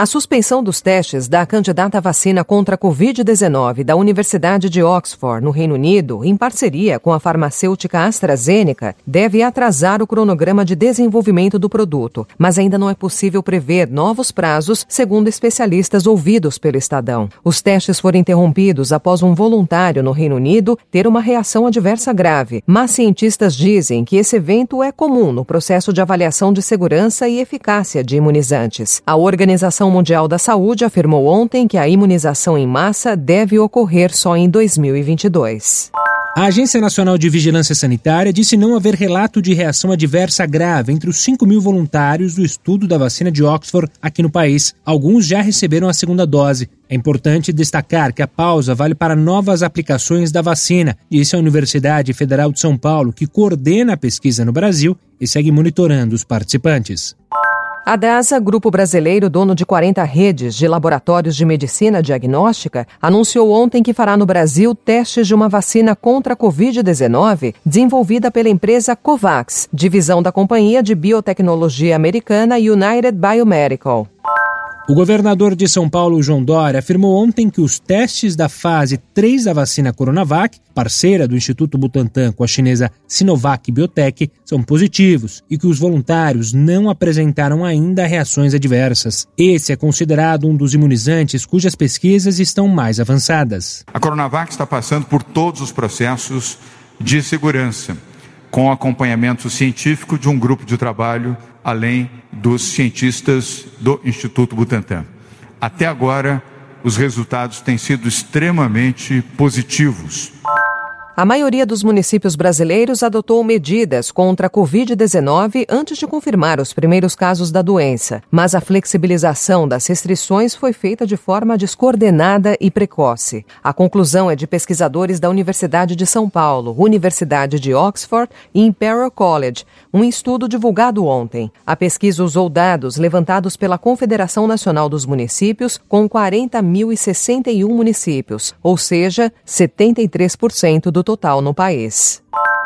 A suspensão dos testes da candidata à vacina contra a Covid-19 da Universidade de Oxford, no Reino Unido, em parceria com a farmacêutica AstraZeneca, deve atrasar o cronograma de desenvolvimento do produto, mas ainda não é possível prever novos prazos, segundo especialistas ouvidos pelo Estadão. Os testes foram interrompidos após um voluntário no Reino Unido ter uma reação adversa grave, mas cientistas dizem que esse evento é comum no processo de avaliação de segurança e eficácia de imunizantes. A organização Organização Mundial da Saúde afirmou ontem que a imunização em massa deve ocorrer só em 2022. A Agência Nacional de Vigilância Sanitária disse não haver relato de reação adversa grave entre os 5 mil voluntários do estudo da vacina de Oxford aqui no país. Alguns já receberam a segunda dose. É importante destacar que a pausa vale para novas aplicações da vacina, disse a Universidade Federal de São Paulo, que coordena a pesquisa no Brasil e segue monitorando os participantes. A DASA, grupo brasileiro dono de 40 redes de laboratórios de medicina diagnóstica, anunciou ontem que fará no Brasil testes de uma vacina contra a Covid-19 desenvolvida pela empresa COVAX, divisão da companhia de biotecnologia americana United Biomedical. O governador de São Paulo, João Dória, afirmou ontem que os testes da fase 3 da vacina Coronavac, parceira do Instituto Butantan com a chinesa Sinovac Biotech, são positivos e que os voluntários não apresentaram ainda reações adversas. Esse é considerado um dos imunizantes cujas pesquisas estão mais avançadas. A Coronavac está passando por todos os processos de segurança, com acompanhamento científico de um grupo de trabalho além dos cientistas do Instituto Butantan. Até agora, os resultados têm sido extremamente positivos. A maioria dos municípios brasileiros adotou medidas contra a Covid-19 antes de confirmar os primeiros casos da doença, mas a flexibilização das restrições foi feita de forma descoordenada e precoce. A conclusão é de pesquisadores da Universidade de São Paulo, Universidade de Oxford e Imperial College, um estudo divulgado ontem. A pesquisa usou dados levantados pela Confederação Nacional dos Municípios com 40.061 municípios, ou seja, 73% do total no país.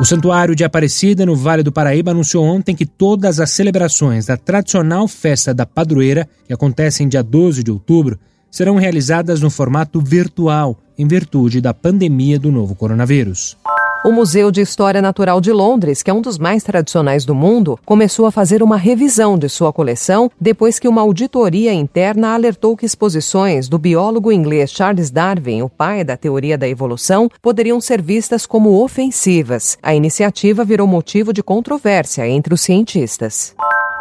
O Santuário de Aparecida, no Vale do Paraíba, anunciou ontem que todas as celebrações da tradicional Festa da Padroeira, que acontecem dia 12 de outubro, serão realizadas no formato virtual, em virtude da pandemia do novo coronavírus. O Museu de História Natural de Londres, que é um dos mais tradicionais do mundo, começou a fazer uma revisão de sua coleção depois que uma auditoria interna alertou que exposições do biólogo inglês Charles Darwin, o pai da teoria da evolução, poderiam ser vistas como ofensivas. A iniciativa virou motivo de controvérsia entre os cientistas.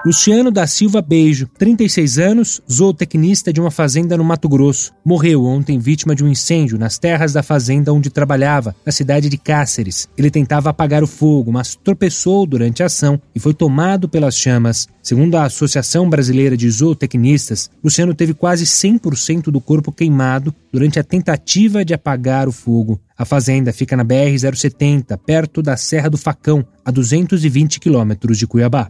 Luciano da Silva Beijo, 36 anos, zootecnista de uma fazenda no Mato Grosso. Morreu ontem vítima de um incêndio nas terras da fazenda onde trabalhava, na cidade de Cáceres. Ele tentava apagar o fogo, mas tropeçou durante a ação e foi tomado pelas chamas. Segundo a Associação Brasileira de Zootecnistas, Luciano teve quase 100% do corpo queimado durante a tentativa de apagar o fogo. A fazenda fica na BR-070, perto da Serra do Facão, a 220 quilômetros de Cuiabá.